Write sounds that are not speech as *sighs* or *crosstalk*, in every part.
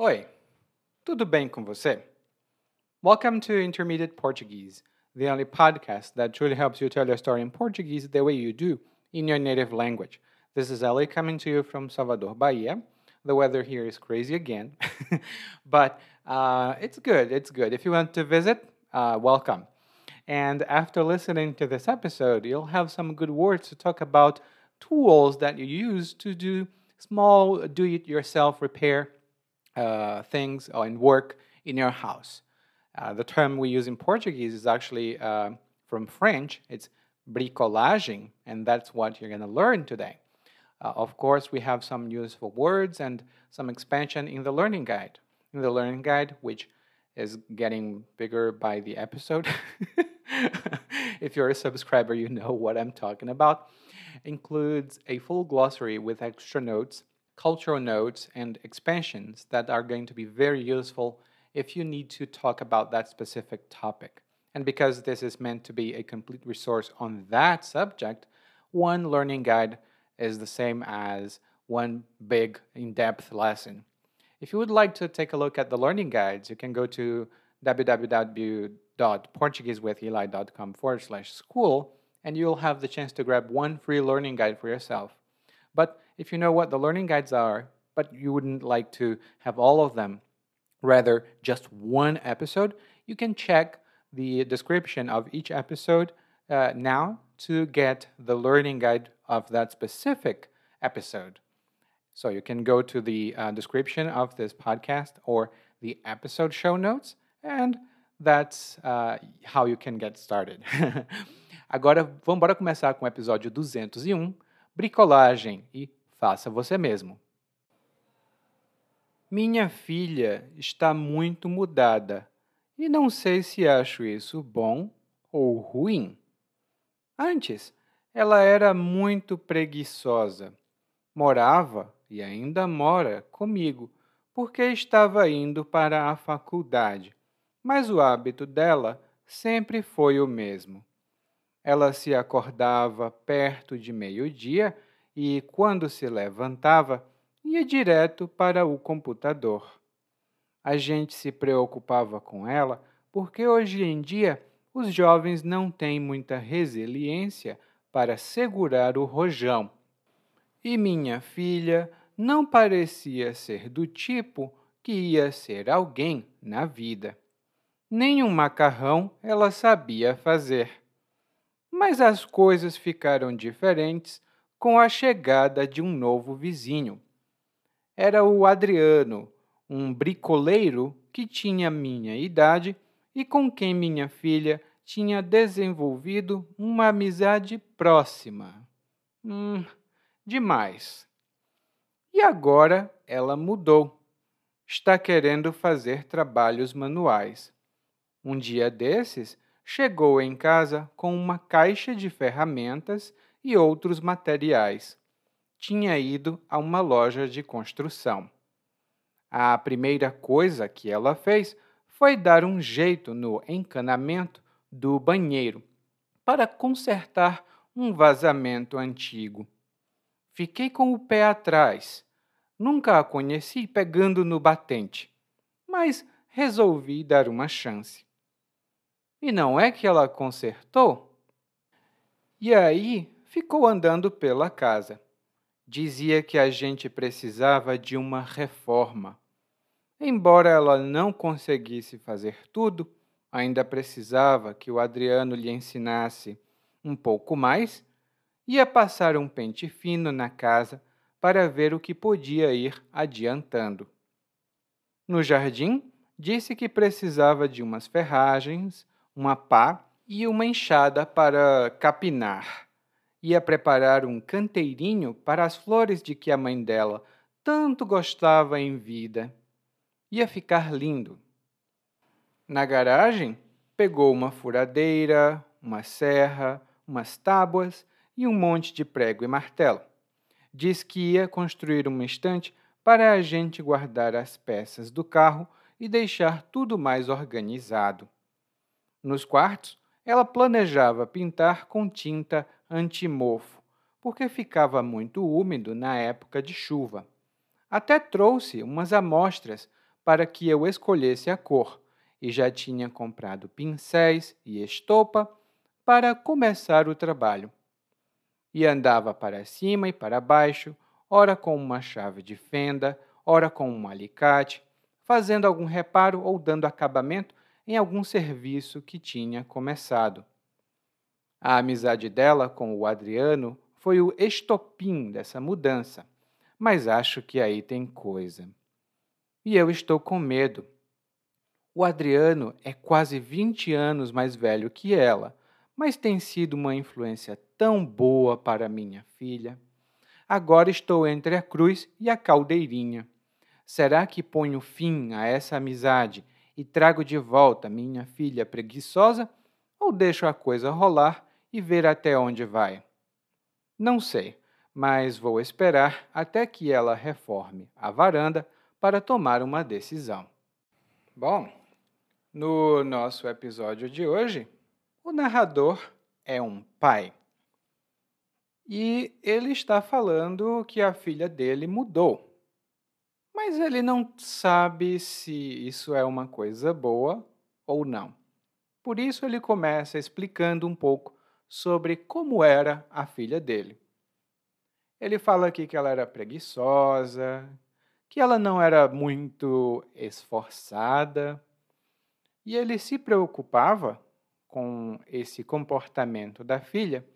Oi, tudo bem com você? Welcome to Intermediate Portuguese, the only podcast that truly helps you tell your story in Portuguese the way you do in your native language. This is Ali coming to you from Salvador, Bahia. The weather here is crazy again, *laughs* but uh, it's good. It's good. If you want to visit, uh, welcome. And after listening to this episode, you'll have some good words to talk about tools that you use to do small do it yourself repair uh, things and work in your house. Uh, the term we use in Portuguese is actually uh, from French. It's bricolagem, and that's what you're going to learn today. Uh, of course, we have some useful words and some expansion in the learning guide. In the learning guide, which is getting bigger by the episode. *laughs* if you're a subscriber, you know what I'm talking about. Includes a full glossary with extra notes, cultural notes, and expansions that are going to be very useful if you need to talk about that specific topic. And because this is meant to be a complete resource on that subject, one learning guide is the same as one big in depth lesson. If you would like to take a look at the learning guides, you can go to www.portuguesewitheli.com forward slash school and you'll have the chance to grab one free learning guide for yourself. But if you know what the learning guides are, but you wouldn't like to have all of them, rather just one episode, you can check the description of each episode uh, now to get the learning guide of that specific episode. So you can go to the uh, description of this podcast or the episode show notes, and that's uh, how you can get started. *laughs* Agora vamos embora começar com o episódio 201, bricolagem e faça você mesmo. Minha filha está muito mudada e não sei se acho isso bom ou ruim. Antes, ela era muito preguiçosa. Morava e ainda mora comigo porque estava indo para a faculdade, mas o hábito dela sempre foi o mesmo. Ela se acordava perto de meio-dia e, quando se levantava, ia direto para o computador. A gente se preocupava com ela porque hoje em dia os jovens não têm muita resiliência para segurar o rojão. E minha filha não parecia ser do tipo que ia ser alguém na vida. Nem um macarrão ela sabia fazer. Mas as coisas ficaram diferentes com a chegada de um novo vizinho. Era o Adriano, um bricoleiro que tinha minha idade e com quem minha filha tinha desenvolvido uma amizade próxima. Hum, demais. E agora ela mudou. Está querendo fazer trabalhos manuais. Um dia desses, chegou em casa com uma caixa de ferramentas e outros materiais. Tinha ido a uma loja de construção. A primeira coisa que ela fez foi dar um jeito no encanamento do banheiro para consertar um vazamento antigo. Fiquei com o pé atrás. Nunca a conheci pegando no batente, mas resolvi dar uma chance. E não é que ela consertou? E aí ficou andando pela casa. Dizia que a gente precisava de uma reforma. Embora ela não conseguisse fazer tudo, ainda precisava que o Adriano lhe ensinasse um pouco mais, ia passar um pente fino na casa para ver o que podia ir adiantando. No jardim, disse que precisava de umas ferragens, uma pá e uma enxada para capinar. Ia preparar um canteirinho para as flores de que a mãe dela tanto gostava em vida. Ia ficar lindo. Na garagem, pegou uma furadeira, uma serra, umas tábuas e um monte de prego e martelo. Diz que ia construir uma estante para a gente guardar as peças do carro e deixar tudo mais organizado. Nos quartos, ela planejava pintar com tinta antimofo, porque ficava muito úmido na época de chuva. Até trouxe umas amostras para que eu escolhesse a cor e já tinha comprado pincéis e estopa para começar o trabalho. E andava para cima e para baixo, ora com uma chave de fenda, ora com um alicate, fazendo algum reparo ou dando acabamento em algum serviço que tinha começado. A amizade dela com o Adriano foi o estopim dessa mudança, mas acho que aí tem coisa. E eu estou com medo. O Adriano é quase 20 anos mais velho que ela, mas tem sido uma influência tão boa para minha filha. Agora estou entre a cruz e a caldeirinha. Será que ponho fim a essa amizade e trago de volta minha filha preguiçosa? Ou deixo a coisa rolar e ver até onde vai? Não sei, mas vou esperar até que ela reforme a varanda para tomar uma decisão. Bom, no nosso episódio de hoje, o narrador é um pai. E ele está falando que a filha dele mudou. Mas ele não sabe se isso é uma coisa boa ou não. Por isso, ele começa explicando um pouco sobre como era a filha dele. Ele fala aqui que ela era preguiçosa, que ela não era muito esforçada, e ele se preocupava com esse comportamento da filha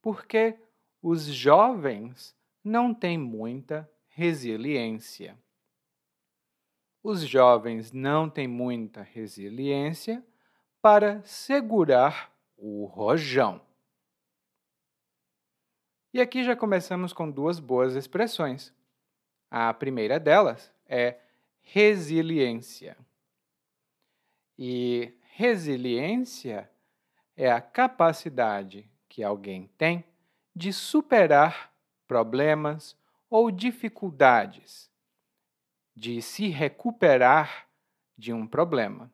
porque os jovens não têm muita resiliência. Os jovens não têm muita resiliência para segurar o rojão. E aqui já começamos com duas boas expressões. A primeira delas é resiliência. E resiliência é a capacidade que alguém tem de superar problemas ou dificuldades, de se recuperar de um problema.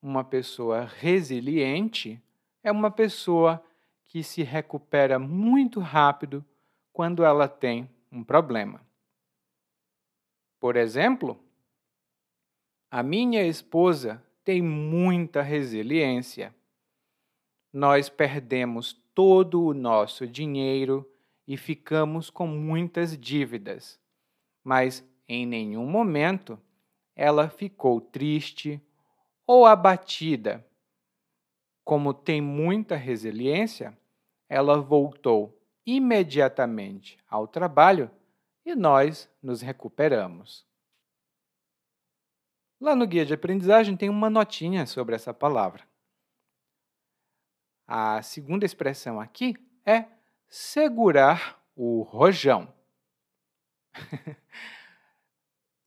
Uma pessoa resiliente é uma pessoa que se recupera muito rápido quando ela tem um problema. Por exemplo, a minha esposa tem muita resiliência. Nós perdemos todo o nosso dinheiro e ficamos com muitas dívidas, mas em nenhum momento ela ficou triste ou abatida. Como tem muita resiliência, ela voltou imediatamente ao trabalho e nós nos recuperamos. Lá no guia de aprendizagem tem uma notinha sobre essa palavra. A segunda expressão aqui é segurar o rojão. *laughs*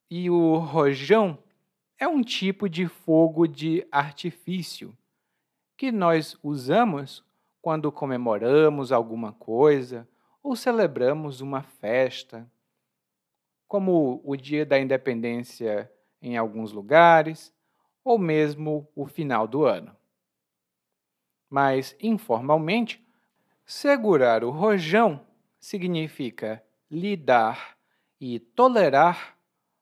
e o rojão é um tipo de fogo de artifício que nós usamos quando comemoramos alguma coisa ou celebramos uma festa como o Dia da Independência em alguns lugares, ou mesmo o final do ano. Mas, informalmente, segurar o rojão significa lidar e tolerar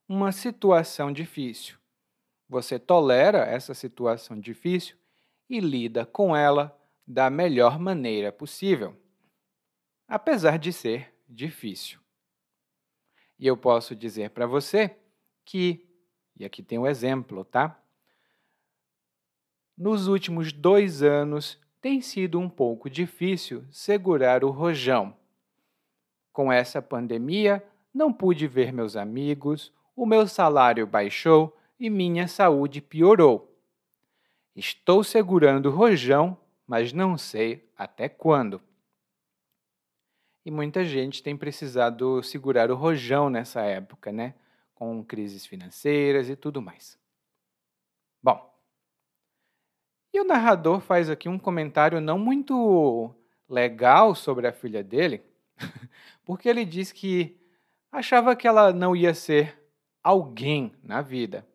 uma situação difícil. Você tolera essa situação difícil e lida com ela da melhor maneira possível, apesar de ser difícil. E eu posso dizer para você que, e aqui tem um exemplo, tá? Nos últimos dois anos tem sido um pouco difícil segurar o rojão. Com essa pandemia, não pude ver meus amigos, o meu salário baixou e minha saúde piorou. Estou segurando o rojão, mas não sei até quando e muita gente tem precisado segurar o rojão nessa época, né? Com crises financeiras e tudo mais. Bom, e o narrador faz aqui um comentário não muito legal sobre a filha dele, *laughs* porque ele diz que achava que ela não ia ser alguém na vida.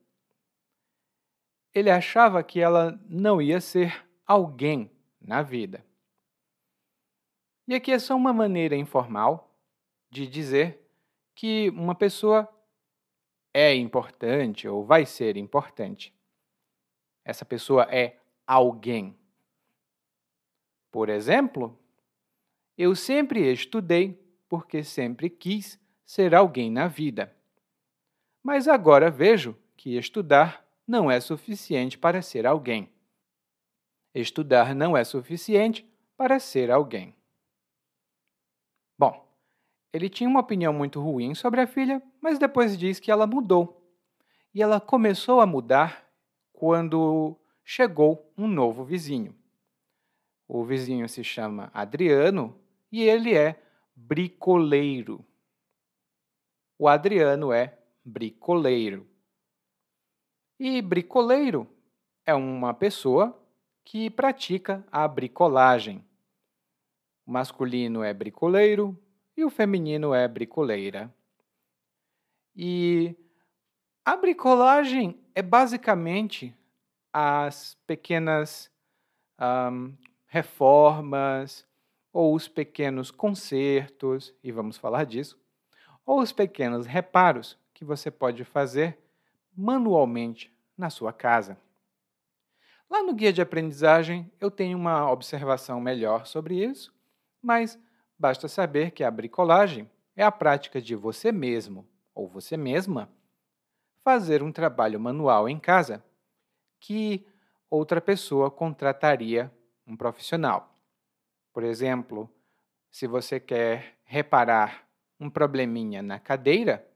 Ele achava que ela não ia ser alguém na vida. E aqui é só uma maneira informal de dizer que uma pessoa é importante ou vai ser importante. Essa pessoa é alguém. Por exemplo, eu sempre estudei porque sempre quis ser alguém na vida. Mas agora vejo que estudar não é suficiente para ser alguém. Estudar não é suficiente para ser alguém. Bom, ele tinha uma opinião muito ruim sobre a filha, mas depois diz que ela mudou. E ela começou a mudar quando chegou um novo vizinho. O vizinho se chama Adriano e ele é bricoleiro. O Adriano é bricoleiro. E bricoleiro é uma pessoa que pratica a bricolagem. O masculino é bricoleiro e o feminino é bricoleira. E a bricolagem é basicamente as pequenas um, reformas ou os pequenos consertos, e vamos falar disso, ou os pequenos reparos que você pode fazer manualmente na sua casa. Lá no guia de aprendizagem eu tenho uma observação melhor sobre isso, mas basta saber que a bricolagem é a prática de você mesmo ou você mesma fazer um trabalho manual em casa que outra pessoa contrataria um profissional. Por exemplo, se você quer reparar um probleminha na cadeira,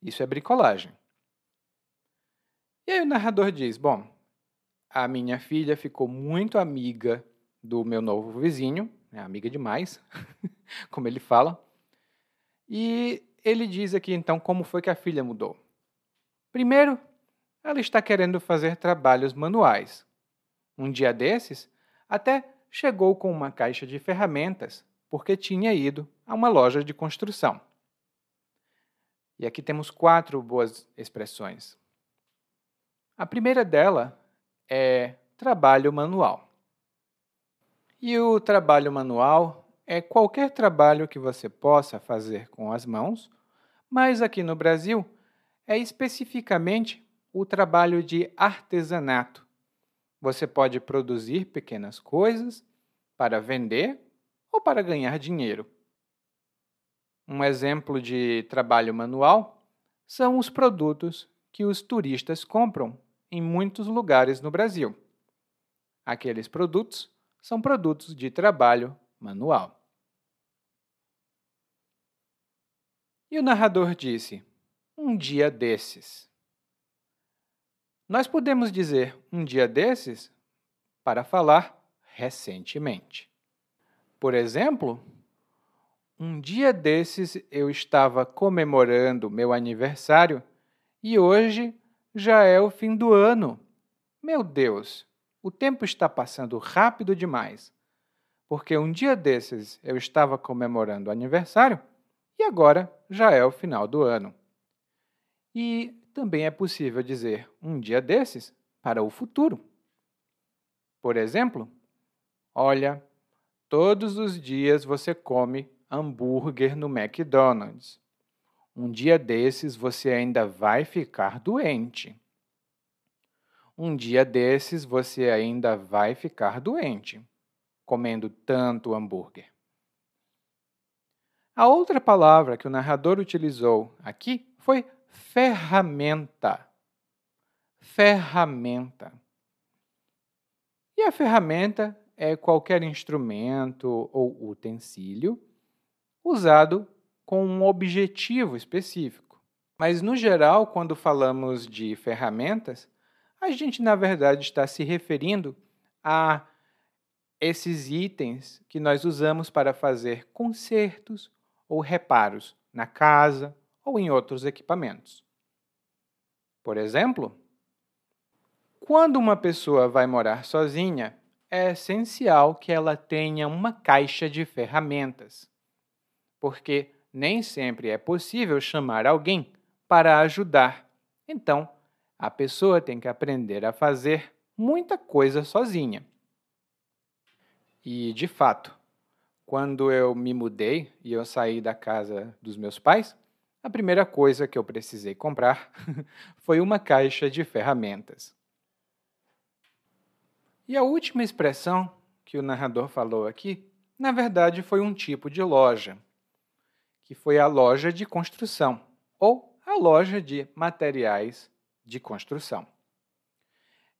isso é bricolagem. E aí o narrador diz: Bom, a minha filha ficou muito amiga do meu novo vizinho, é amiga demais, *laughs* como ele fala. E ele diz aqui então como foi que a filha mudou. Primeiro, ela está querendo fazer trabalhos manuais. Um dia desses, até chegou com uma caixa de ferramentas, porque tinha ido a uma loja de construção. E aqui temos quatro boas expressões. A primeira dela é trabalho manual. E o trabalho manual é qualquer trabalho que você possa fazer com as mãos, mas aqui no Brasil é especificamente o trabalho de artesanato. Você pode produzir pequenas coisas para vender ou para ganhar dinheiro. Um exemplo de trabalho manual são os produtos que os turistas compram em muitos lugares no Brasil. Aqueles produtos são produtos de trabalho manual. E o narrador disse: um dia desses. Nós podemos dizer um dia desses para falar recentemente. Por exemplo, um dia desses eu estava comemorando meu aniversário e hoje já é o fim do ano. Meu Deus, o tempo está passando rápido demais. Porque um dia desses eu estava comemorando o aniversário e agora já é o final do ano. E também é possível dizer um dia desses para o futuro. Por exemplo, olha, todos os dias você come hambúrguer no McDonald's. Um dia desses você ainda vai ficar doente. Um dia desses você ainda vai ficar doente, comendo tanto hambúrguer. A outra palavra que o narrador utilizou aqui foi ferramenta. Ferramenta. E a ferramenta é qualquer instrumento ou utensílio usado com um objetivo específico. Mas, no geral, quando falamos de ferramentas, a gente, na verdade, está se referindo a esses itens que nós usamos para fazer consertos ou reparos na casa ou em outros equipamentos. Por exemplo, quando uma pessoa vai morar sozinha, é essencial que ela tenha uma caixa de ferramentas, porque nem sempre é possível chamar alguém para ajudar. Então, a pessoa tem que aprender a fazer muita coisa sozinha. E, de fato, quando eu me mudei e eu saí da casa dos meus pais, a primeira coisa que eu precisei comprar *laughs* foi uma caixa de ferramentas. E a última expressão que o narrador falou aqui, na verdade, foi um tipo de loja, que foi a loja de construção, ou a loja de materiais de construção.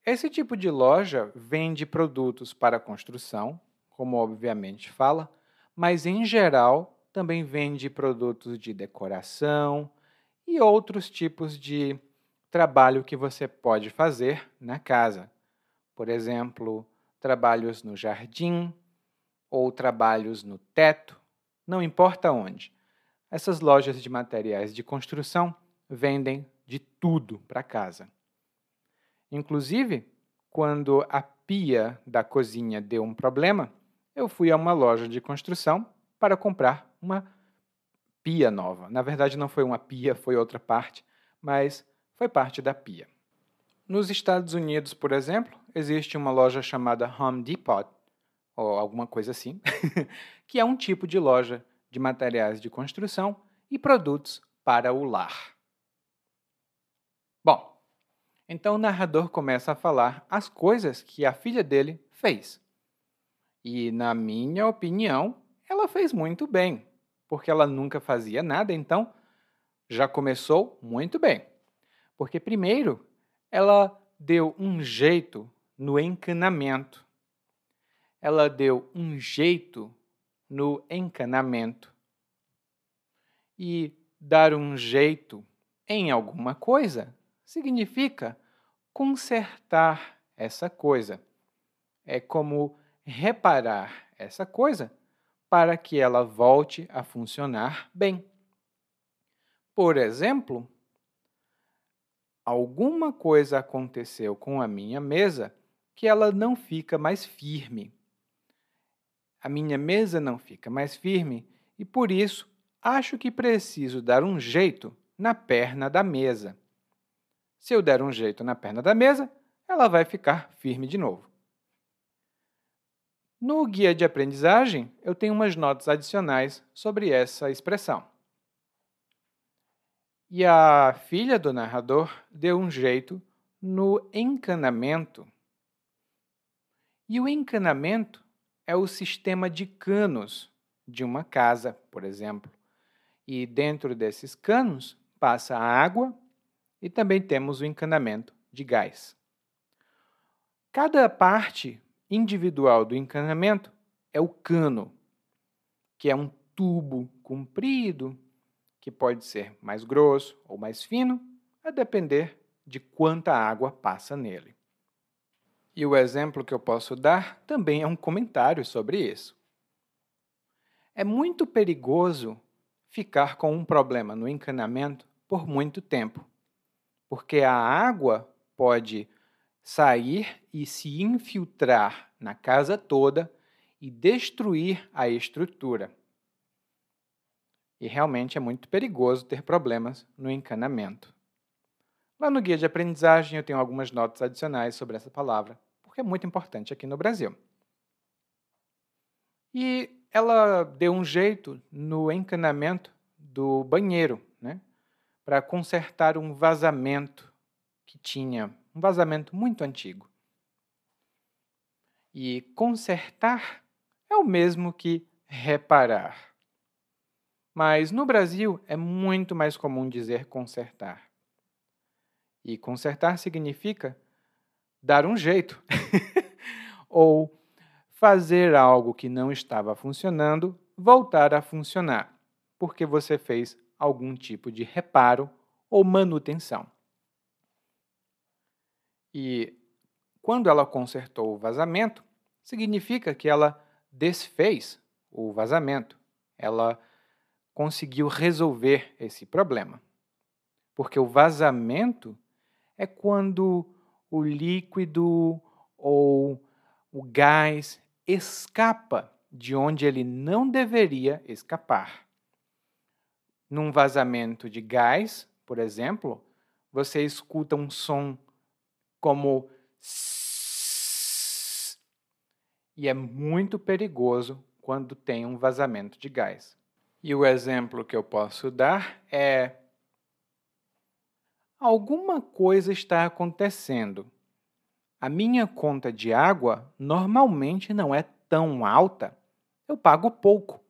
Esse tipo de loja vende produtos para construção, como obviamente fala, mas em geral também vende produtos de decoração e outros tipos de trabalho que você pode fazer na casa. Por exemplo, trabalhos no jardim ou trabalhos no teto, não importa onde. Essas lojas de materiais de construção vendem de tudo para casa. Inclusive, quando a pia da cozinha deu um problema, eu fui a uma loja de construção para comprar uma pia nova. Na verdade, não foi uma pia, foi outra parte, mas foi parte da pia. Nos Estados Unidos, por exemplo, existe uma loja chamada Home Depot, ou alguma coisa assim, *laughs* que é um tipo de loja de materiais de construção e produtos para o lar. Bom, então o narrador começa a falar as coisas que a filha dele fez. E, na minha opinião, ela fez muito bem porque ela nunca fazia nada, então já começou muito bem. Porque, primeiro, ela deu um jeito no encanamento. Ela deu um jeito no encanamento. E dar um jeito em alguma coisa significa consertar essa coisa. É como reparar essa coisa para que ela volte a funcionar bem. Por exemplo, alguma coisa aconteceu com a minha mesa que ela não fica mais firme. A minha mesa não fica mais firme e por isso acho que preciso dar um jeito na perna da mesa. Se eu der um jeito na perna da mesa, ela vai ficar firme de novo. No guia de aprendizagem, eu tenho umas notas adicionais sobre essa expressão. E a filha do narrador deu um jeito no encanamento. E o encanamento é o sistema de canos de uma casa, por exemplo. E dentro desses canos passa a água e também temos o encanamento de gás. Cada parte individual do encanamento é o cano, que é um tubo comprido, que pode ser mais grosso ou mais fino, a depender de quanta água passa nele. E o exemplo que eu posso dar também é um comentário sobre isso. É muito perigoso ficar com um problema no encanamento por muito tempo, porque a água pode sair e se infiltrar na casa toda e destruir a estrutura. E realmente é muito perigoso ter problemas no encanamento. Lá no guia de aprendizagem eu tenho algumas notas adicionais sobre essa palavra, porque é muito importante aqui no Brasil. E ela deu um jeito no encanamento do banheiro, né, para consertar um vazamento que tinha um vazamento muito antigo. E consertar é o mesmo que reparar. Mas no Brasil é muito mais comum dizer consertar. E consertar significa dar um jeito *laughs* ou fazer algo que não estava funcionando voltar a funcionar, porque você fez algum tipo de reparo ou manutenção. E quando ela consertou o vazamento, significa que ela desfez o vazamento. Ela conseguiu resolver esse problema. Porque o vazamento é quando o líquido ou o gás escapa de onde ele não deveria escapar. Num vazamento de gás, por exemplo, você escuta um som como e é muito perigoso quando tem um vazamento de gás. E o exemplo que eu posso dar é: alguma coisa está acontecendo. A minha conta de água normalmente não é tão alta. Eu pago pouco.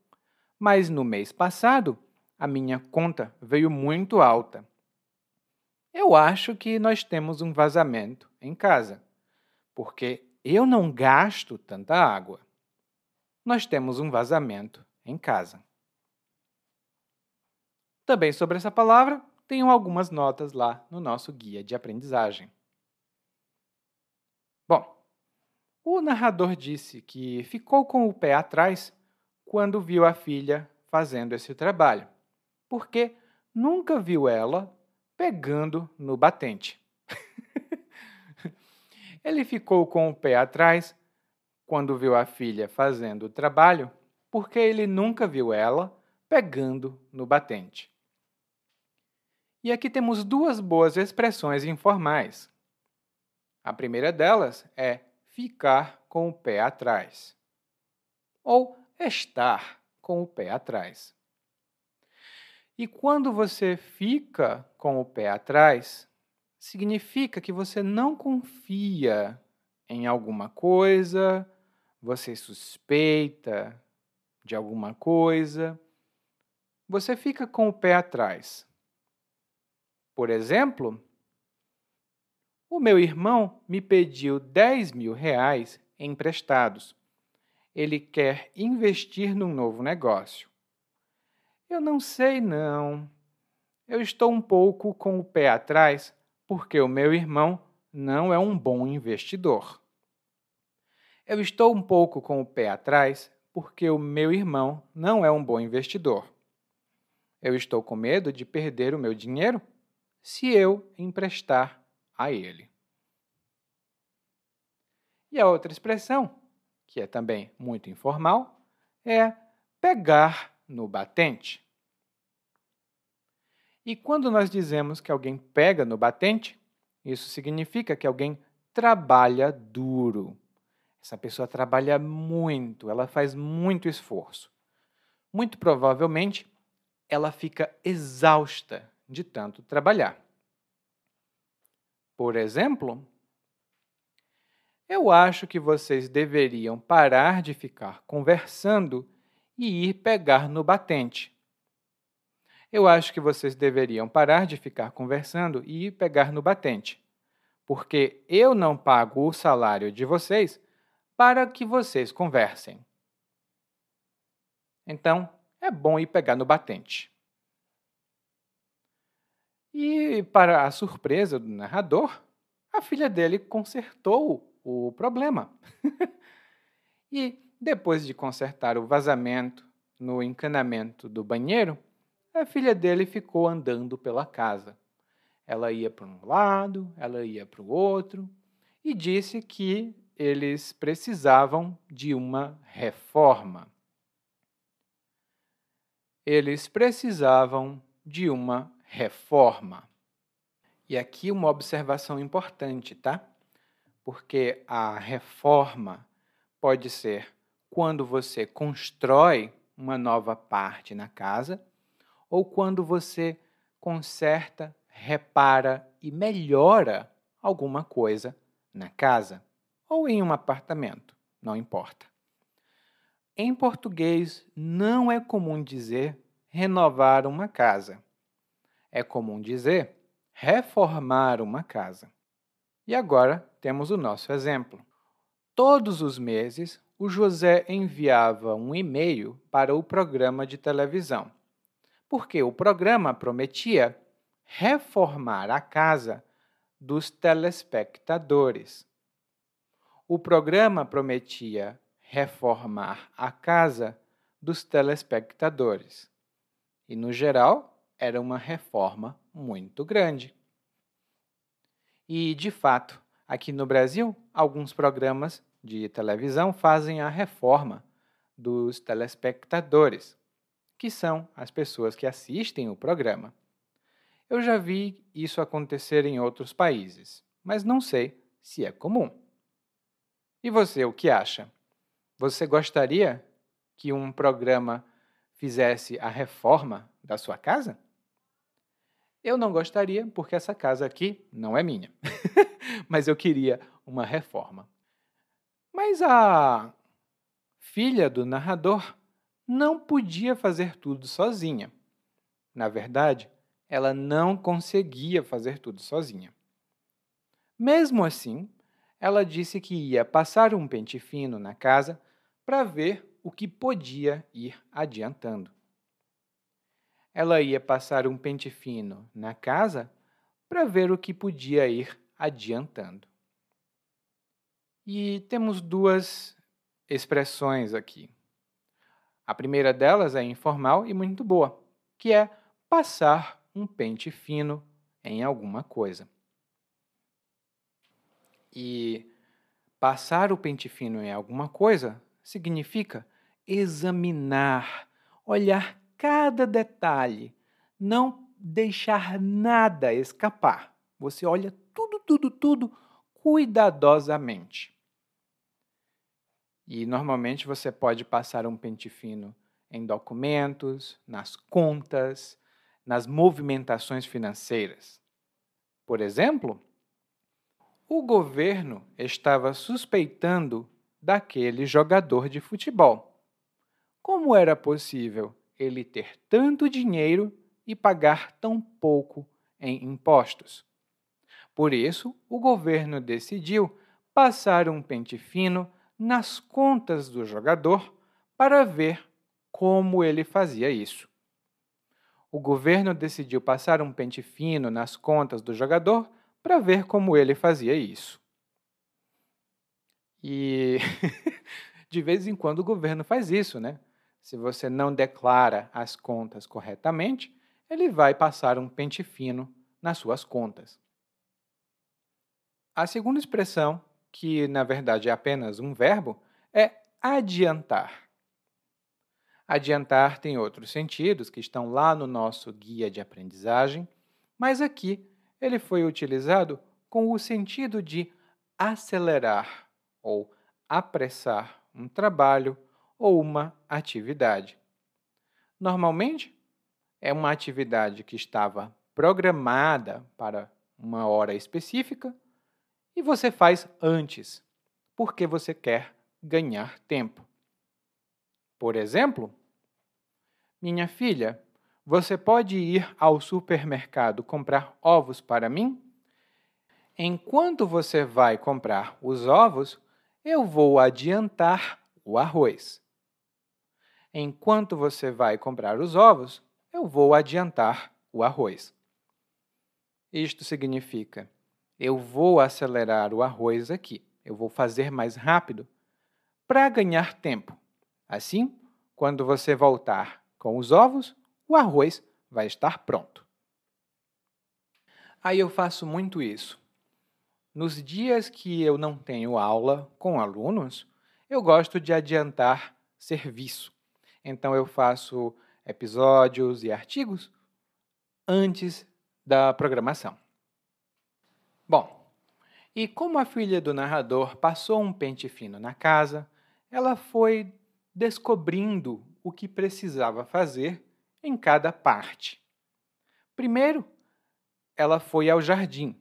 Mas no mês passado, a minha conta veio muito alta. Eu acho que nós temos um vazamento em casa, porque eu não gasto tanta água. Nós temos um vazamento em casa. Também sobre essa palavra, tenho algumas notas lá no nosso guia de aprendizagem. Bom, o narrador disse que ficou com o pé atrás quando viu a filha fazendo esse trabalho, porque nunca viu ela pegando no batente. *laughs* Ele ficou com o pé atrás quando viu a filha fazendo o trabalho, porque ele nunca viu ela pegando no batente. E aqui temos duas boas expressões informais. A primeira delas é ficar com o pé atrás, ou estar com o pé atrás. E quando você fica com o pé atrás, significa que você não confia em alguma coisa, você suspeita de alguma coisa, você fica com o pé atrás. Por exemplo, o meu irmão me pediu 10 mil reais emprestados. Ele quer investir num novo negócio. Eu não sei, não. Eu estou um pouco com o pé atrás porque o meu irmão não é um bom investidor. Eu estou um pouco com o pé atrás porque o meu irmão não é um bom investidor. Eu estou com medo de perder o meu dinheiro se eu emprestar a ele. E a outra expressão, que é também muito informal, é pegar no batente. E quando nós dizemos que alguém pega no batente, isso significa que alguém trabalha duro. Essa pessoa trabalha muito, ela faz muito esforço. Muito provavelmente, ela fica exausta de tanto trabalhar. Por exemplo, eu acho que vocês deveriam parar de ficar conversando e ir pegar no batente. Eu acho que vocês deveriam parar de ficar conversando e ir pegar no batente, porque eu não pago o salário de vocês para que vocês conversem. Então, é bom ir pegar no batente. E, para a surpresa do narrador, a filha dele consertou o problema. *laughs* e, depois de consertar o vazamento no encanamento do banheiro, a filha dele ficou andando pela casa. Ela ia para um lado, ela ia para o outro, e disse que eles precisavam de uma reforma. Eles precisavam de uma reforma. E aqui uma observação importante, tá? Porque a reforma pode ser quando você constrói uma nova parte na casa ou quando você conserta, repara e melhora alguma coisa na casa ou em um apartamento, não importa. Em português, não é comum dizer renovar uma casa é comum dizer reformar uma casa. E agora temos o nosso exemplo. Todos os meses, o José enviava um e-mail para o programa de televisão, porque o programa prometia reformar a casa dos telespectadores. O programa prometia reformar a casa dos telespectadores. E, no geral, era uma reforma muito grande. E, de fato, aqui no Brasil, alguns programas de televisão fazem a reforma dos telespectadores, que são as pessoas que assistem o programa. Eu já vi isso acontecer em outros países, mas não sei se é comum. E você, o que acha? Você gostaria que um programa fizesse a reforma da sua casa? Eu não gostaria, porque essa casa aqui não é minha. *laughs* Mas eu queria uma reforma. Mas a filha do narrador não podia fazer tudo sozinha. Na verdade, ela não conseguia fazer tudo sozinha. Mesmo assim, ela disse que ia passar um pente fino na casa para ver o que podia ir adiantando. Ela ia passar um pente fino na casa para ver o que podia ir adiantando. E temos duas expressões aqui. A primeira delas é informal e muito boa, que é passar um pente fino em alguma coisa. E passar o pente fino em alguma coisa significa examinar, olhar cada detalhe, não deixar nada escapar. Você olha tudo, tudo, tudo cuidadosamente. E normalmente você pode passar um pente fino em documentos, nas contas, nas movimentações financeiras. Por exemplo, o governo estava suspeitando daquele jogador de futebol. Como era possível ele ter tanto dinheiro e pagar tão pouco em impostos? Por isso, o governo decidiu passar um pente fino nas contas do jogador para ver como ele fazia isso. O governo decidiu passar um pente fino nas contas do jogador para ver como ele fazia isso. E *laughs* de vez em quando o governo faz isso, né? Se você não declara as contas corretamente, ele vai passar um pente fino nas suas contas. A segunda expressão, que na verdade é apenas um verbo, é adiantar. Adiantar tem outros sentidos que estão lá no nosso guia de aprendizagem, mas aqui ele foi utilizado com o sentido de acelerar ou apressar um trabalho ou uma atividade. Normalmente, é uma atividade que estava programada para uma hora específica e você faz antes, porque você quer ganhar tempo. Por exemplo, minha filha, você pode ir ao supermercado comprar ovos para mim? Enquanto você vai comprar os ovos, eu vou adiantar o arroz. Enquanto você vai comprar os ovos, eu vou adiantar o arroz. Isto significa eu vou acelerar o arroz aqui. Eu vou fazer mais rápido para ganhar tempo. Assim, quando você voltar com os ovos, o arroz vai estar pronto. Aí eu faço muito isso. Nos dias que eu não tenho aula com alunos, eu gosto de adiantar serviço. Então eu faço episódios e artigos antes da programação. Bom, e como a filha do narrador passou um pente fino na casa, ela foi descobrindo o que precisava fazer em cada parte. Primeiro, ela foi ao jardim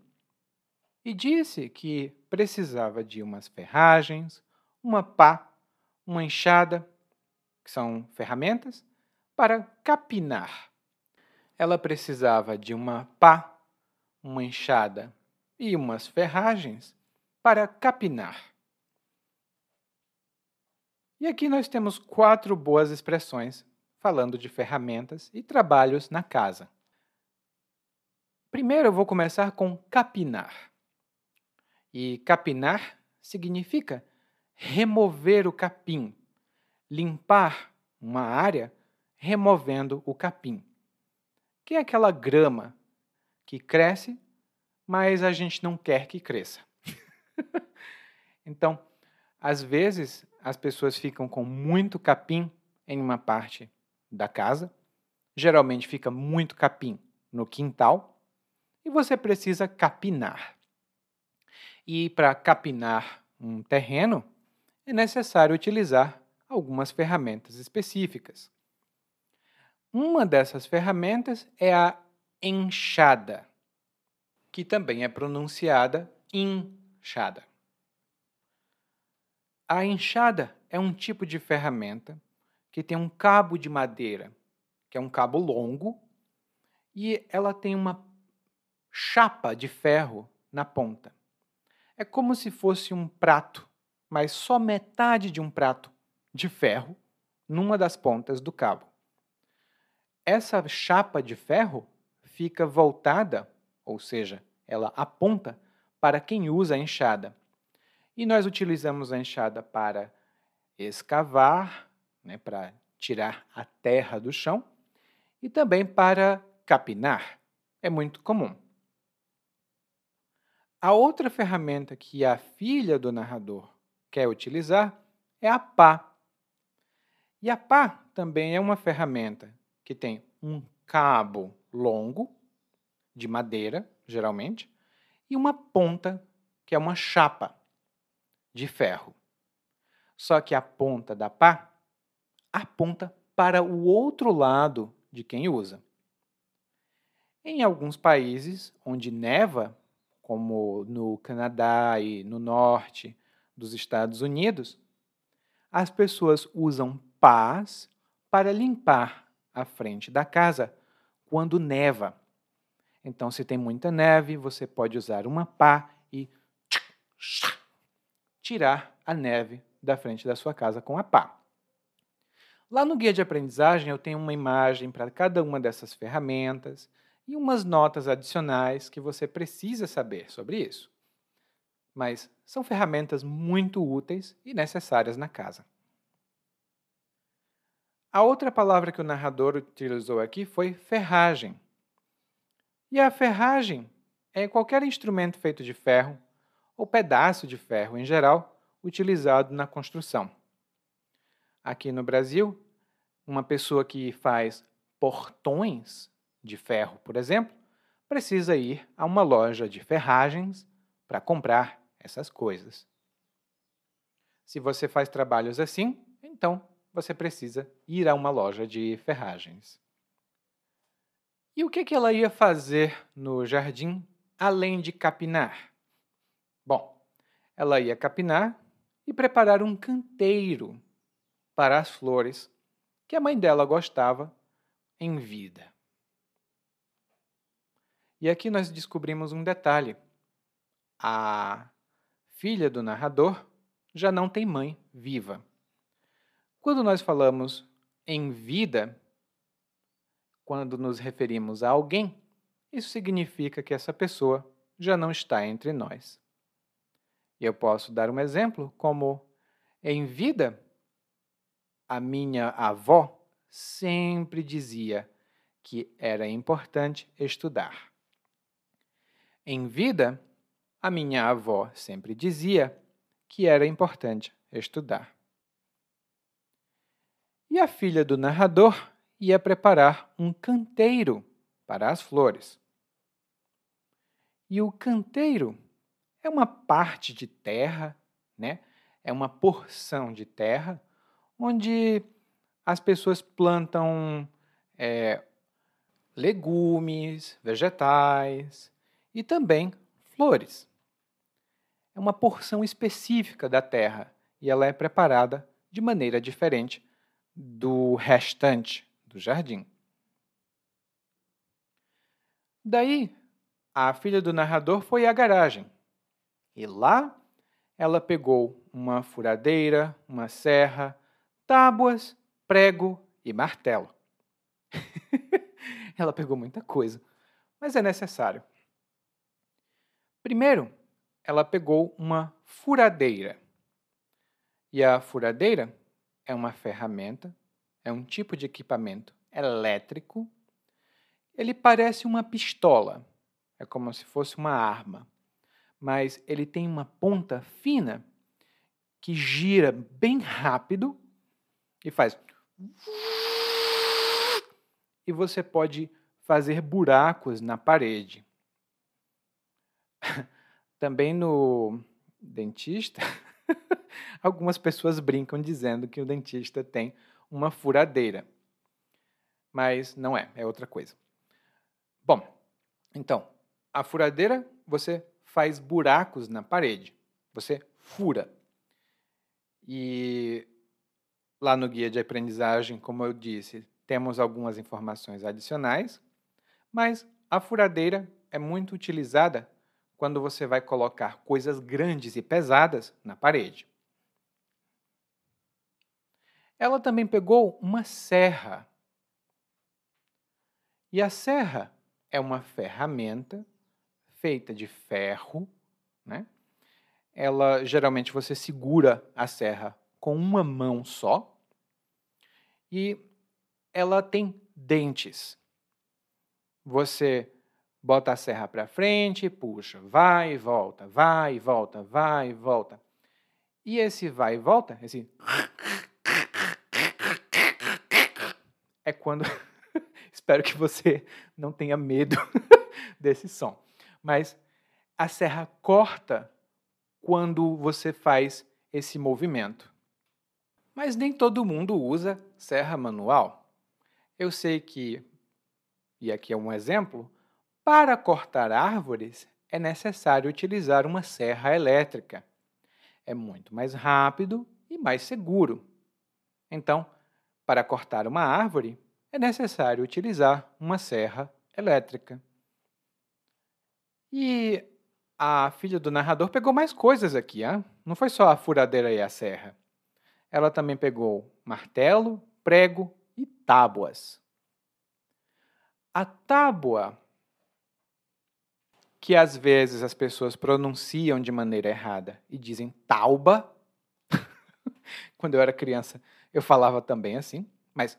e disse que precisava de umas ferragens, uma pá, uma enxada, que são ferramentas, para capinar. Ela precisava de uma pá, uma enxada e umas ferragens para capinar. E aqui nós temos quatro boas expressões falando de ferramentas e trabalhos na casa. Primeiro eu vou começar com capinar. E capinar significa remover o capim, limpar uma área removendo o capim, que é aquela grama que cresce mas a gente não quer que cresça. *laughs* então, às vezes, as pessoas ficam com muito capim em uma parte da casa, geralmente fica muito capim no quintal, e você precisa capinar. E para capinar um terreno, é necessário utilizar algumas ferramentas específicas. Uma dessas ferramentas é a enxada, que também é pronunciada inchada. A enxada é um tipo de ferramenta que tem um cabo de madeira, que é um cabo longo, e ela tem uma chapa de ferro na ponta. É como se fosse um prato, mas só metade de um prato de ferro numa das pontas do cabo. Essa chapa de ferro fica voltada, ou seja, ela aponta para quem usa a enxada. E nós utilizamos a enxada para escavar, né, para tirar a terra do chão, e também para capinar. É muito comum. A outra ferramenta que a filha do narrador quer utilizar é a pá. E a pá também é uma ferramenta que tem um cabo longo, de madeira, geralmente, e uma ponta, que é uma chapa de ferro. Só que a ponta da pá aponta para o outro lado de quem usa. Em alguns países onde neva, como no Canadá e no norte dos Estados Unidos, as pessoas usam pás para limpar a frente da casa quando neva. Então, se tem muita neve, você pode usar uma pá e tirar a neve da frente da sua casa com a pá. Lá no guia de aprendizagem eu tenho uma imagem para cada uma dessas ferramentas e umas notas adicionais que você precisa saber sobre isso. Mas são ferramentas muito úteis e necessárias na casa. A outra palavra que o narrador utilizou aqui foi ferragem. E a ferragem é qualquer instrumento feito de ferro ou pedaço de ferro em geral utilizado na construção. Aqui no Brasil, uma pessoa que faz portões de ferro, por exemplo, precisa ir a uma loja de ferragens para comprar essas coisas. Se você faz trabalhos assim, então você precisa ir a uma loja de ferragens. E o que, que ela ia fazer no jardim além de capinar? Bom, ela ia capinar e preparar um canteiro para as flores que a mãe dela gostava em vida. E aqui nós descobrimos um detalhe. A filha do narrador já não tem mãe viva. Quando nós falamos em vida, quando nos referimos a alguém, isso significa que essa pessoa já não está entre nós. Eu posso dar um exemplo como em vida, a minha avó sempre dizia que era importante estudar. Em vida, a minha avó sempre dizia que era importante estudar. E a filha do narrador ia preparar um canteiro para as flores. E o canteiro é uma parte de terra, né? é uma porção de terra onde as pessoas plantam é, legumes, vegetais e também flores. É uma porção específica da terra e ela é preparada de maneira diferente do restante do jardim. Daí, a filha do narrador foi à garagem e lá ela pegou uma furadeira, uma serra, tábuas, prego e martelo. *laughs* ela pegou muita coisa, mas é necessário. Primeiro, ela pegou uma furadeira. E a furadeira é uma ferramenta, é um tipo de equipamento elétrico. Ele parece uma pistola, é como se fosse uma arma mas ele tem uma ponta fina que gira bem rápido e faz. *laughs* E você pode fazer buracos na parede. *laughs* Também no dentista, *laughs* *laughs* algumas pessoas brincam dizendo que o dentista tem uma furadeira. mas não é, é outra coisa. Bom, então, a furadeira você faz buracos na parede, você fura. E lá no guia de aprendizagem, como eu disse, temos algumas informações adicionais, mas a furadeira é muito utilizada quando você vai colocar coisas grandes e pesadas na parede. Ela também pegou uma serra. E a serra é uma ferramenta feita de ferro, né? Ela geralmente você segura a serra com uma mão só e ela tem dentes. Você bota a serra para frente, puxa, vai e volta, vai e volta, vai e volta. E esse vai e volta, esse é quando *laughs* espero que você não tenha medo *laughs* desse som. Mas a serra corta quando você faz esse movimento. Mas nem todo mundo usa serra manual. Eu sei que, e aqui é um exemplo, para cortar árvores é necessário utilizar uma serra elétrica. É muito mais rápido e mais seguro. Então, para cortar uma árvore, é necessário utilizar uma serra elétrica. E a filha do narrador pegou mais coisas aqui, hein? não foi só a furadeira e a serra. Ela também pegou martelo, prego e tábuas. A tábua, que às vezes as pessoas pronunciam de maneira errada e dizem tauba, *laughs* quando eu era criança eu falava também assim, mas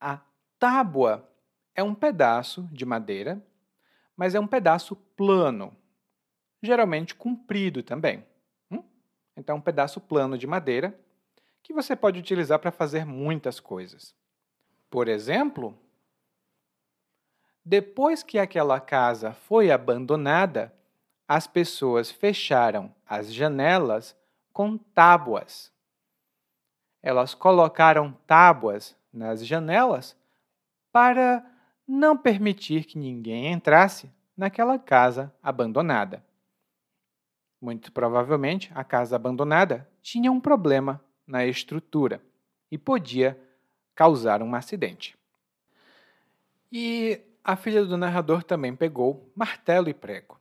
a tábua é um pedaço de madeira, mas é um pedaço plano, geralmente comprido também. Hum? Então, um pedaço plano de madeira que você pode utilizar para fazer muitas coisas. Por exemplo, depois que aquela casa foi abandonada, as pessoas fecharam as janelas com tábuas. Elas colocaram tábuas nas janelas para não permitir que ninguém entrasse naquela casa abandonada. Muito provavelmente, a casa abandonada tinha um problema na estrutura e podia causar um acidente. E a filha do narrador também pegou martelo e prego.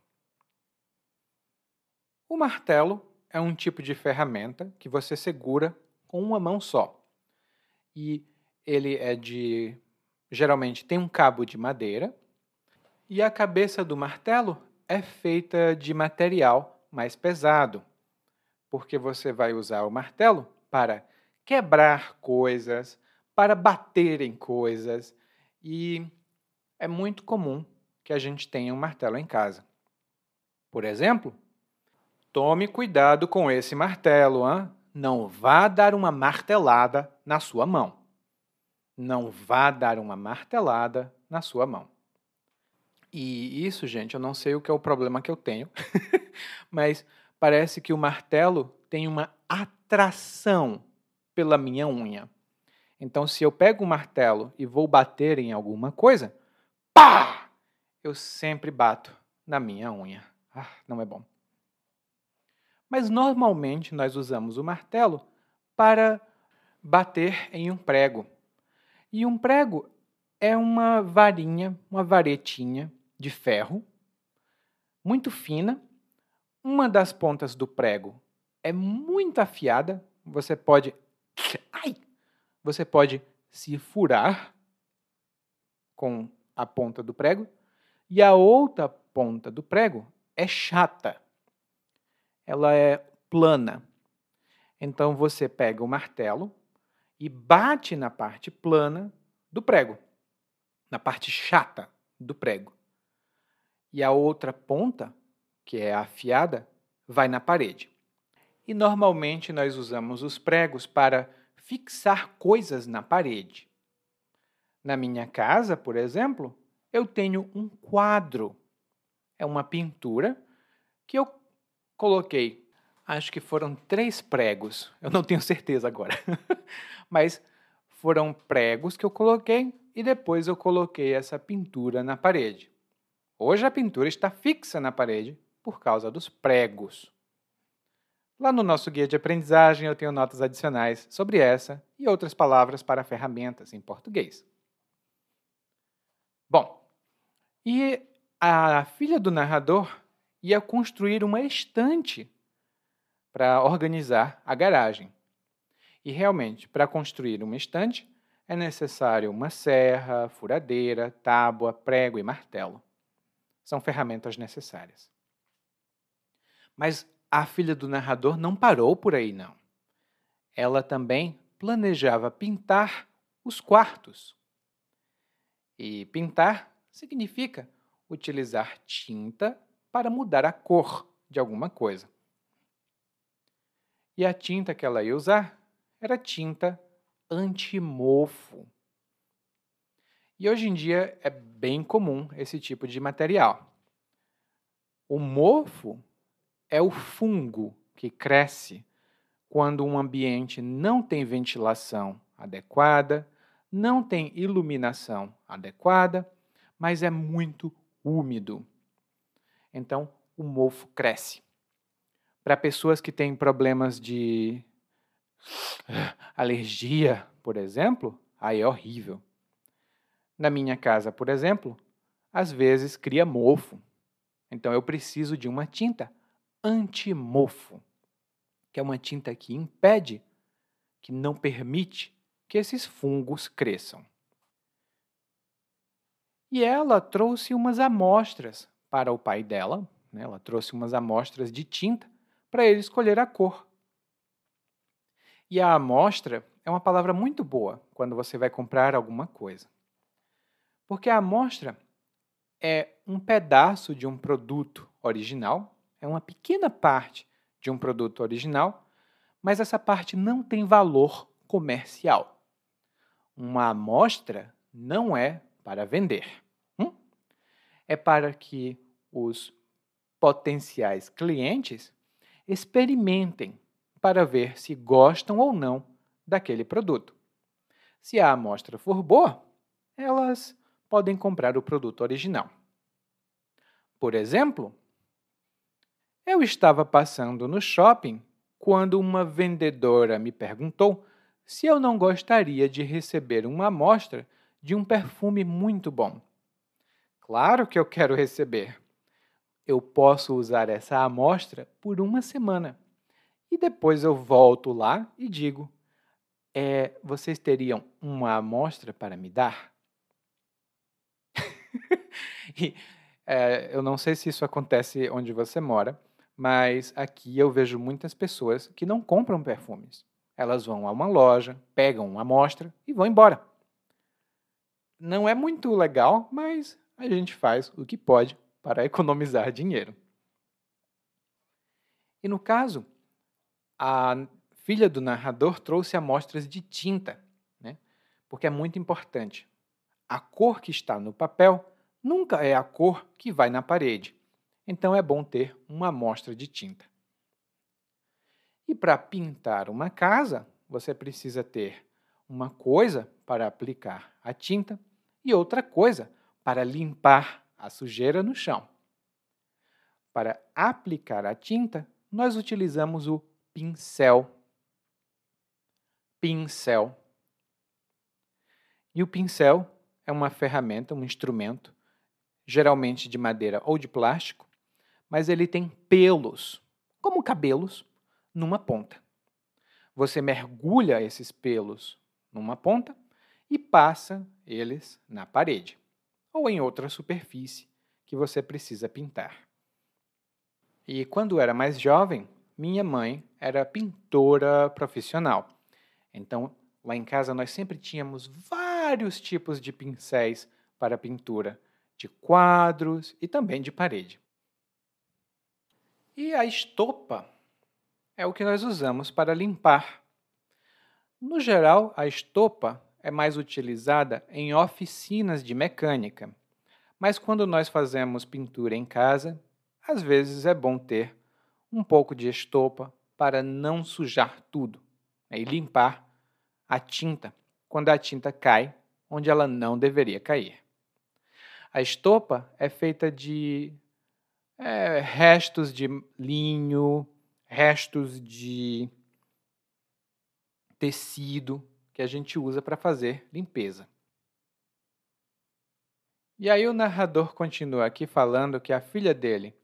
O martelo é um tipo de ferramenta que você segura com uma mão só. E ele é de. geralmente tem um cabo de madeira. E a cabeça do martelo é feita de material mais pesado, porque você vai usar o martelo para quebrar coisas, para bater em coisas. E é muito comum que a gente tenha um martelo em casa. Por exemplo, tome cuidado com esse martelo, hein? Não vá dar uma martelada na sua mão. Não vá dar uma martelada na sua mão. E isso, gente, eu não sei o que é o problema que eu tenho, *laughs* mas parece que o martelo tem uma atração pela minha unha. Então, se eu pego o martelo e vou bater em alguma coisa, pá! Eu sempre bato na minha unha. Ah, não é bom mas normalmente nós usamos o martelo para bater em um prego. E um prego é uma varinha, uma varetinha de ferro, muito fina. Uma das pontas do prego é muito afiada, você pode ai, você pode se furar com a ponta do prego, e a outra ponta do prego é chata ela é plana. Então você pega o martelo e bate na parte plana do prego, na parte chata do prego. E a outra ponta, que é afiada, vai na parede. E normalmente nós usamos os pregos para fixar coisas na parede. Na minha casa, por exemplo, eu tenho um quadro. É uma pintura que eu coloquei, acho que foram três pregos, eu não tenho certeza agora, *laughs* mas foram pregos que eu coloquei e depois eu coloquei essa pintura na parede. Hoje a pintura está fixa na parede por causa dos pregos. Lá no nosso guia de aprendizagem eu tenho notas adicionais sobre essa e outras palavras para ferramentas em português. Bom, e a filha do narrador ia construir uma estante para organizar a garagem. E realmente, para construir uma estante, é necessário uma serra, furadeira, tábua, prego e martelo. São ferramentas necessárias. Mas a filha do narrador não parou por aí, não. Ela também planejava pintar os quartos. E pintar significa utilizar tinta para mudar a cor de alguma coisa. E a tinta que ela ia usar era tinta antimofo. E hoje em dia é bem comum esse tipo de material. O mofo é o fungo que cresce quando um ambiente não tem ventilação adequada, não tem iluminação adequada, mas é muito úmido. Então, o mofo cresce. Para pessoas que têm problemas de *sighs* alergia, por exemplo, aí é horrível. Na minha casa, por exemplo, às vezes cria mofo. Então eu preciso de uma tinta antimofo, que é uma tinta que impede, que não permite que esses fungos cresçam. E ela trouxe umas amostras para o pai dela, né? ela trouxe umas amostras de tinta para ele escolher a cor. E a amostra é uma palavra muito boa quando você vai comprar alguma coisa. Porque a amostra é um pedaço de um produto original é uma pequena parte de um produto original, mas essa parte não tem valor comercial. Uma amostra não é para vender. É para que os potenciais clientes experimentem para ver se gostam ou não daquele produto. Se a amostra for boa, elas podem comprar o produto original. Por exemplo, eu estava passando no shopping quando uma vendedora me perguntou se eu não gostaria de receber uma amostra de um perfume muito bom. Claro que eu quero receber. Eu posso usar essa amostra por uma semana e depois eu volto lá e digo: é, vocês teriam uma amostra para me dar? *laughs* e, é, eu não sei se isso acontece onde você mora, mas aqui eu vejo muitas pessoas que não compram perfumes. Elas vão a uma loja, pegam uma amostra e vão embora. Não é muito legal, mas a gente faz o que pode para economizar dinheiro. E no caso, a filha do narrador trouxe amostras de tinta, né? porque é muito importante. A cor que está no papel nunca é a cor que vai na parede então é bom ter uma amostra de tinta. E para pintar uma casa, você precisa ter uma coisa para aplicar a tinta e outra coisa para limpar a sujeira no chão. Para aplicar a tinta, nós utilizamos o pincel. Pincel. E o pincel é uma ferramenta, um instrumento, geralmente de madeira ou de plástico, mas ele tem pelos, como cabelos, numa ponta. Você mergulha esses pelos numa ponta e passa eles na parede ou em outra superfície que você precisa pintar. E quando era mais jovem, minha mãe era pintora profissional. Então, lá em casa nós sempre tínhamos vários tipos de pincéis para pintura, de quadros e também de parede. E a estopa é o que nós usamos para limpar. No geral, a estopa é mais utilizada em oficinas de mecânica, mas quando nós fazemos pintura em casa, às vezes é bom ter um pouco de estopa para não sujar tudo né, e limpar a tinta quando a tinta cai onde ela não deveria cair. A estopa é feita de é, restos de linho, restos de tecido que a gente usa para fazer limpeza. E aí o narrador continua aqui falando que a filha dele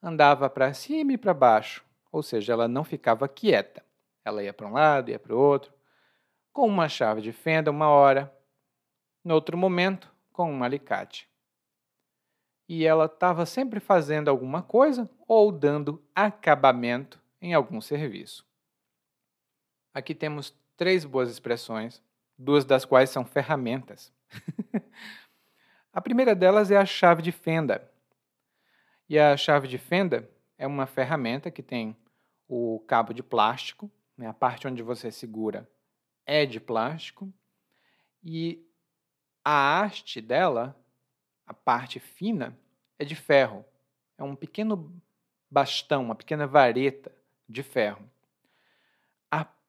andava para cima e para baixo, ou seja, ela não ficava quieta. Ela ia para um lado, ia para o outro, com uma chave de fenda uma hora, no outro momento, com um alicate. E ela estava sempre fazendo alguma coisa ou dando acabamento em algum serviço. Aqui temos três boas expressões, duas das quais são ferramentas. *laughs* A primeira delas é a chave de fenda. E a chave de fenda é uma ferramenta que tem o cabo de plástico, né, a parte onde você segura é de plástico, e a haste dela, a parte fina, é de ferro. É um pequeno bastão, uma pequena vareta de ferro.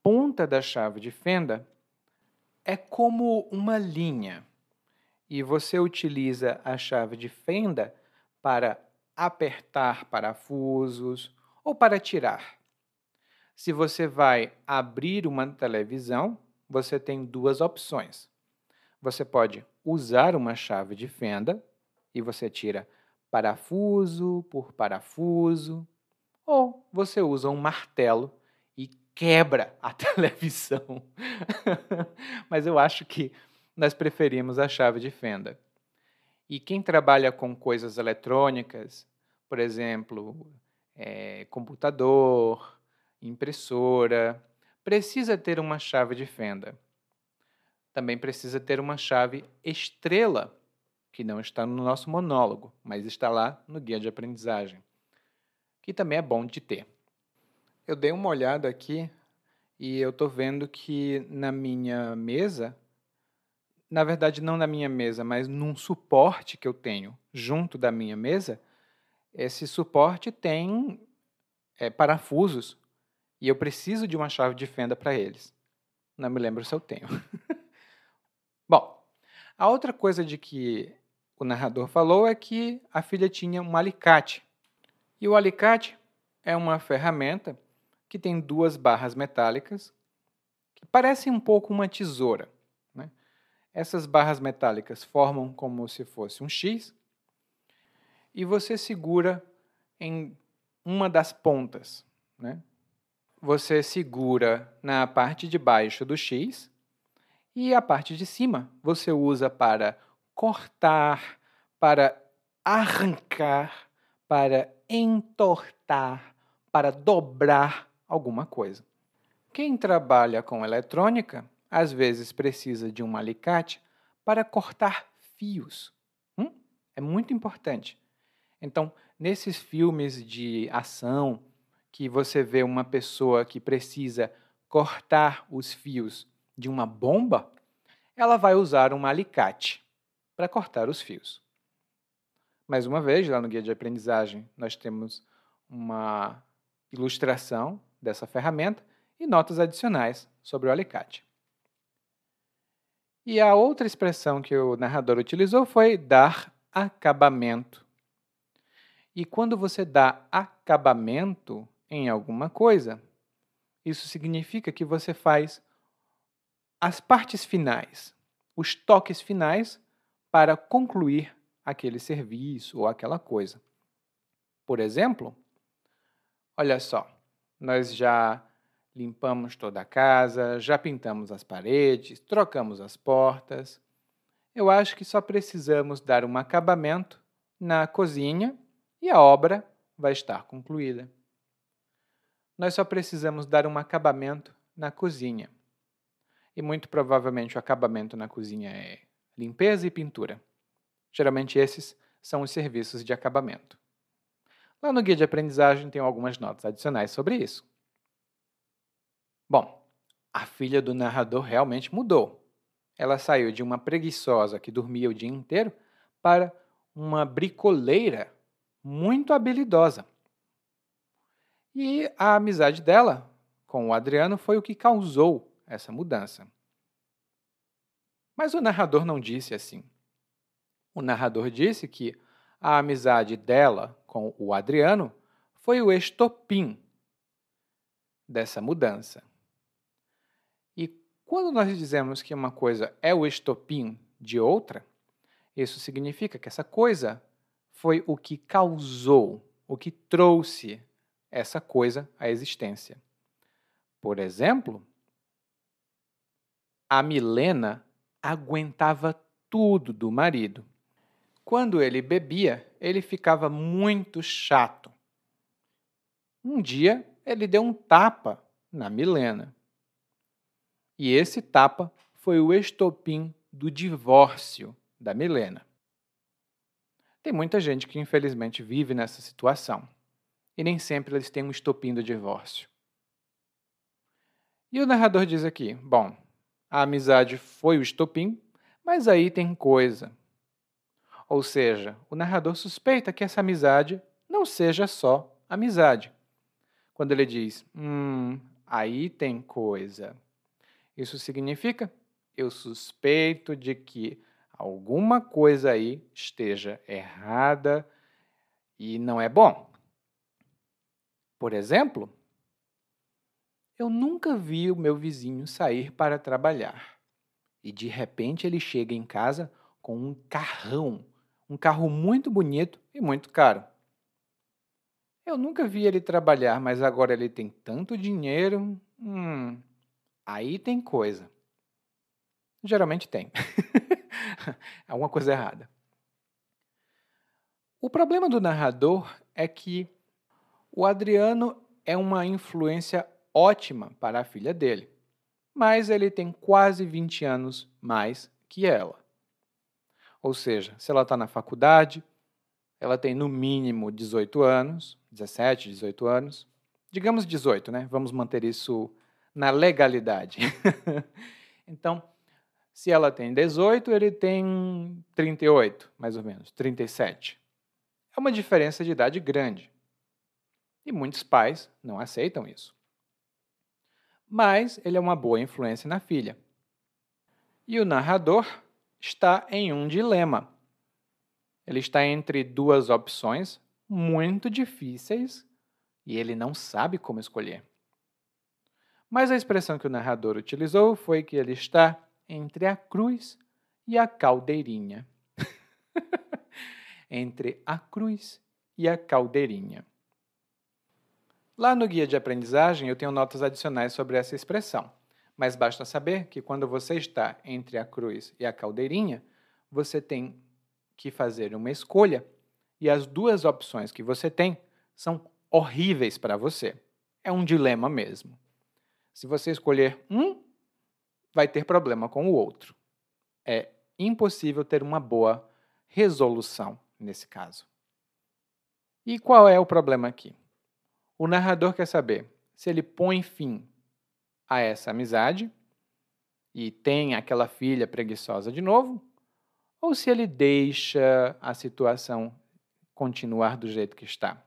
Ponta da chave de fenda é como uma linha e você utiliza a chave de fenda para apertar parafusos ou para tirar. Se você vai abrir uma televisão, você tem duas opções. Você pode usar uma chave de fenda e você tira parafuso por parafuso, ou você usa um martelo quebra a *laughs* televisão. Mas eu acho que nós preferimos a chave de fenda. E quem trabalha com coisas eletrônicas, por exemplo, é, computador, impressora, precisa ter uma chave de fenda. Também precisa ter uma chave estrela, que não está no nosso monólogo, mas está lá no guia de aprendizagem, que também é bom de ter. Eu dei uma olhada aqui e eu estou vendo que na minha mesa na verdade, não na minha mesa, mas num suporte que eu tenho junto da minha mesa, esse suporte tem é, parafusos e eu preciso de uma chave de fenda para eles. Não me lembro se eu tenho. *laughs* Bom, a outra coisa de que o narrador falou é que a filha tinha um alicate. E o alicate é uma ferramenta que tem duas barras metálicas que parecem um pouco uma tesoura. Essas barras metálicas formam como se fosse um X e você segura em uma das pontas. Né? Você segura na parte de baixo do X e a parte de cima você usa para cortar, para arrancar, para entortar, para dobrar alguma coisa. Quem trabalha com eletrônica às vezes precisa de um alicate para cortar fios. Hum? É muito importante. Então, nesses filmes de ação, que você vê uma pessoa que precisa cortar os fios de uma bomba, ela vai usar um alicate para cortar os fios. Mais uma vez, lá no guia de aprendizagem, nós temos uma ilustração dessa ferramenta e notas adicionais sobre o alicate. E a outra expressão que o narrador utilizou foi dar acabamento. E quando você dá acabamento em alguma coisa, isso significa que você faz as partes finais, os toques finais para concluir aquele serviço ou aquela coisa. Por exemplo, olha só, nós já Limpamos toda a casa, já pintamos as paredes, trocamos as portas. Eu acho que só precisamos dar um acabamento na cozinha e a obra vai estar concluída. Nós só precisamos dar um acabamento na cozinha. E muito provavelmente o acabamento na cozinha é limpeza e pintura. Geralmente esses são os serviços de acabamento. Lá no guia de aprendizagem tem algumas notas adicionais sobre isso. Bom, a filha do narrador realmente mudou. Ela saiu de uma preguiçosa que dormia o dia inteiro para uma bricoleira muito habilidosa. E a amizade dela com o Adriano foi o que causou essa mudança. Mas o narrador não disse assim. O narrador disse que a amizade dela com o Adriano foi o estopim dessa mudança. E quando nós dizemos que uma coisa é o estopim de outra, isso significa que essa coisa foi o que causou, o que trouxe essa coisa à existência. Por exemplo, a Milena aguentava tudo do marido. Quando ele bebia, ele ficava muito chato. Um dia, ele deu um tapa na Milena. E esse tapa foi o estopim do divórcio da Milena. Tem muita gente que infelizmente vive nessa situação. E nem sempre eles têm um estopim do divórcio. E o narrador diz aqui: bom, a amizade foi o estopim, mas aí tem coisa. Ou seja, o narrador suspeita que essa amizade não seja só amizade. Quando ele diz, hum, aí tem coisa. Isso significa, eu suspeito de que alguma coisa aí esteja errada e não é bom. Por exemplo, eu nunca vi o meu vizinho sair para trabalhar e de repente ele chega em casa com um carrão, um carro muito bonito e muito caro. Eu nunca vi ele trabalhar, mas agora ele tem tanto dinheiro. Hum, aí tem coisa. Geralmente tem. *laughs* Alguma coisa errada. O problema do narrador é que o Adriano é uma influência ótima para a filha dele mas ele tem quase 20 anos mais que ela. Ou seja, se ela está na faculdade, ela tem no mínimo 18 anos, 17, 18 anos. Digamos 18, né? Vamos manter isso na legalidade. *laughs* então, se ela tem 18, ele tem 38, mais ou menos, 37. É uma diferença de idade grande. E muitos pais não aceitam isso mas ele é uma boa influência na filha. E o narrador está em um dilema. Ele está entre duas opções muito difíceis e ele não sabe como escolher. Mas a expressão que o narrador utilizou foi que ele está entre a cruz e a caldeirinha. *laughs* entre a cruz e a caldeirinha. Lá no guia de aprendizagem eu tenho notas adicionais sobre essa expressão, mas basta saber que quando você está entre a cruz e a caldeirinha, você tem que fazer uma escolha e as duas opções que você tem são horríveis para você. É um dilema mesmo. Se você escolher um, vai ter problema com o outro. É impossível ter uma boa resolução nesse caso. E qual é o problema aqui? O narrador quer saber se ele põe fim a essa amizade e tem aquela filha preguiçosa de novo, ou se ele deixa a situação continuar do jeito que está,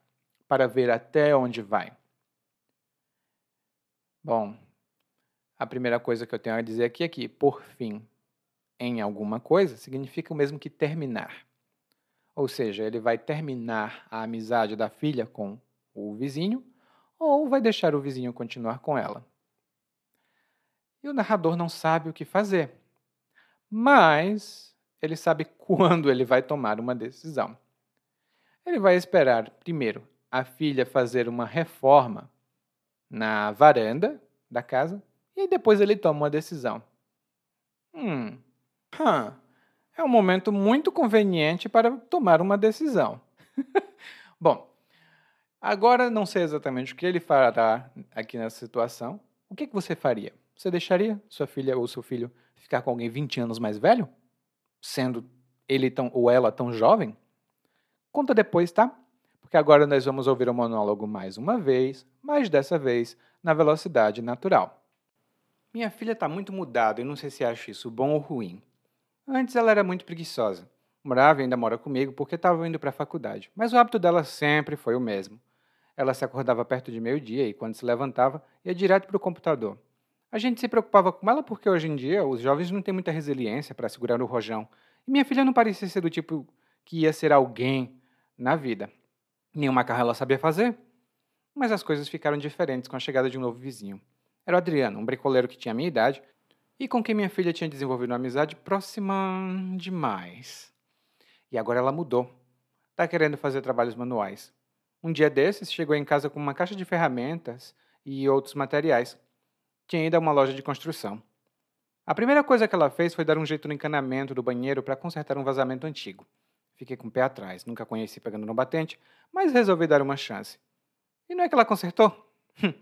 para ver até onde vai. Bom, a primeira coisa que eu tenho a dizer aqui é que por fim em alguma coisa significa o mesmo que terminar. Ou seja, ele vai terminar a amizade da filha com o vizinho, ou vai deixar o vizinho continuar com ela. E o narrador não sabe o que fazer, mas ele sabe *laughs* quando ele vai tomar uma decisão. Ele vai esperar, primeiro, a filha fazer uma reforma na varanda da casa e depois ele toma uma decisão. Hum, hum é um momento muito conveniente para tomar uma decisão. *laughs* Bom, Agora, não sei exatamente o que ele fará aqui nessa situação. O que, que você faria? Você deixaria sua filha ou seu filho ficar com alguém 20 anos mais velho? Sendo ele tão, ou ela tão jovem? Conta depois, tá? Porque agora nós vamos ouvir o monólogo mais uma vez, mas dessa vez na velocidade natural. Minha filha está muito mudada e não sei se acho isso bom ou ruim. Antes ela era muito preguiçosa. Morava e ainda mora comigo porque estava indo para a faculdade, mas o hábito dela sempre foi o mesmo ela se acordava perto de meio-dia e, quando se levantava, ia direto para o computador. A gente se preocupava com ela porque hoje em dia os jovens não têm muita resiliência para segurar o rojão. E minha filha não parecia ser do tipo que ia ser alguém na vida. Nenhuma carro ela sabia fazer. Mas as coisas ficaram diferentes com a chegada de um novo vizinho. Era o Adriano, um bricoleiro que tinha a minha idade e com quem minha filha tinha desenvolvido uma amizade próxima demais. E agora ela mudou. Tá querendo fazer trabalhos manuais. Um dia desses, chegou em casa com uma caixa de ferramentas e outros materiais. Tinha ido a uma loja de construção. A primeira coisa que ela fez foi dar um jeito no encanamento do banheiro para consertar um vazamento antigo. Fiquei com o pé atrás, nunca conheci pegando no batente, mas resolvi dar uma chance. E não é que ela consertou? Hum.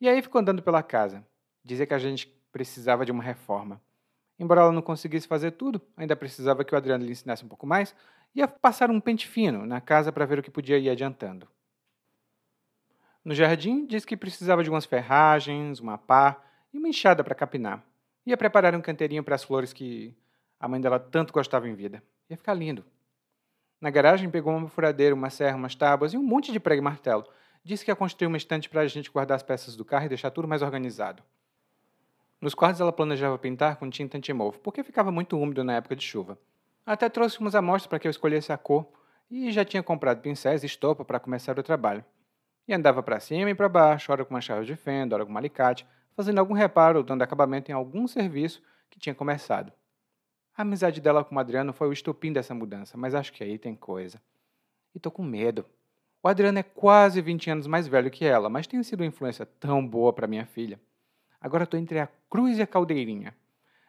e aí ficou andando pela casa. Dizia que a gente precisava de uma reforma. Embora ela não conseguisse fazer tudo, ainda precisava que o Adriano lhe ensinasse um pouco mais, ia passar um pente fino na casa para ver o que podia ir adiantando. No jardim, disse que precisava de umas ferragens, uma pá e uma enxada para capinar. Ia preparar um canteirinho para as flores que a mãe dela tanto gostava em vida. Ia ficar lindo. Na garagem, pegou uma furadeira, uma serra, umas tábuas e um monte de prego e martelo. Disse que ia construir uma estante para a gente guardar as peças do carro e deixar tudo mais organizado. Nos quartos ela planejava pintar com tinta antimofo, porque ficava muito úmido na época de chuva. Até trouxe umas amostras para que eu escolhesse a cor e já tinha comprado pincéis e estopa para começar o trabalho. E andava para cima e para baixo, ora com uma chave de fenda, ora com um alicate, fazendo algum reparo ou dando acabamento em algum serviço que tinha começado. A amizade dela com o Adriano foi o estupim dessa mudança, mas acho que aí tem coisa. E tô com medo. O Adriano é quase 20 anos mais velho que ela, mas tem sido uma influência tão boa para minha filha. Agora estou entre a cruz e a caldeirinha.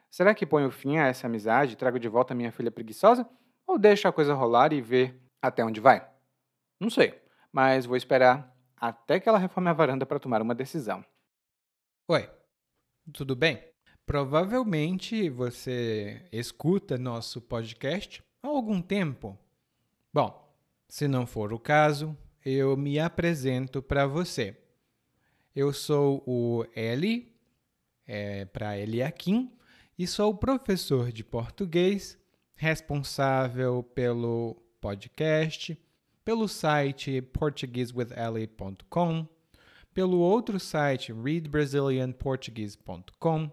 Será que ponho fim a essa amizade e trago de volta minha filha preguiçosa? Ou deixo a coisa rolar e ver até onde vai? Não sei, mas vou esperar até que ela reforme a varanda para tomar uma decisão. Oi, tudo bem? Provavelmente você escuta nosso podcast há algum tempo. Bom, se não for o caso, eu me apresento para você. Eu sou o Eli é, para Eliakim e sou professor de português, responsável pelo podcast, pelo site portuguesewitheli.com, pelo outro site readbrazilianportuguese.com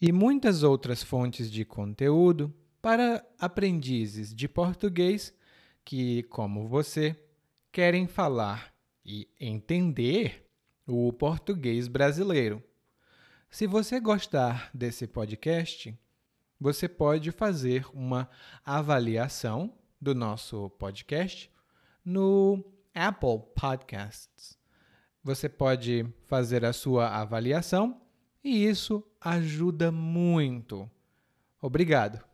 e muitas outras fontes de conteúdo para aprendizes de português que, como você, querem falar e entender o português brasileiro. Se você gostar desse podcast, você pode fazer uma avaliação do nosso podcast no Apple Podcasts. Você pode fazer a sua avaliação e isso ajuda muito. Obrigado.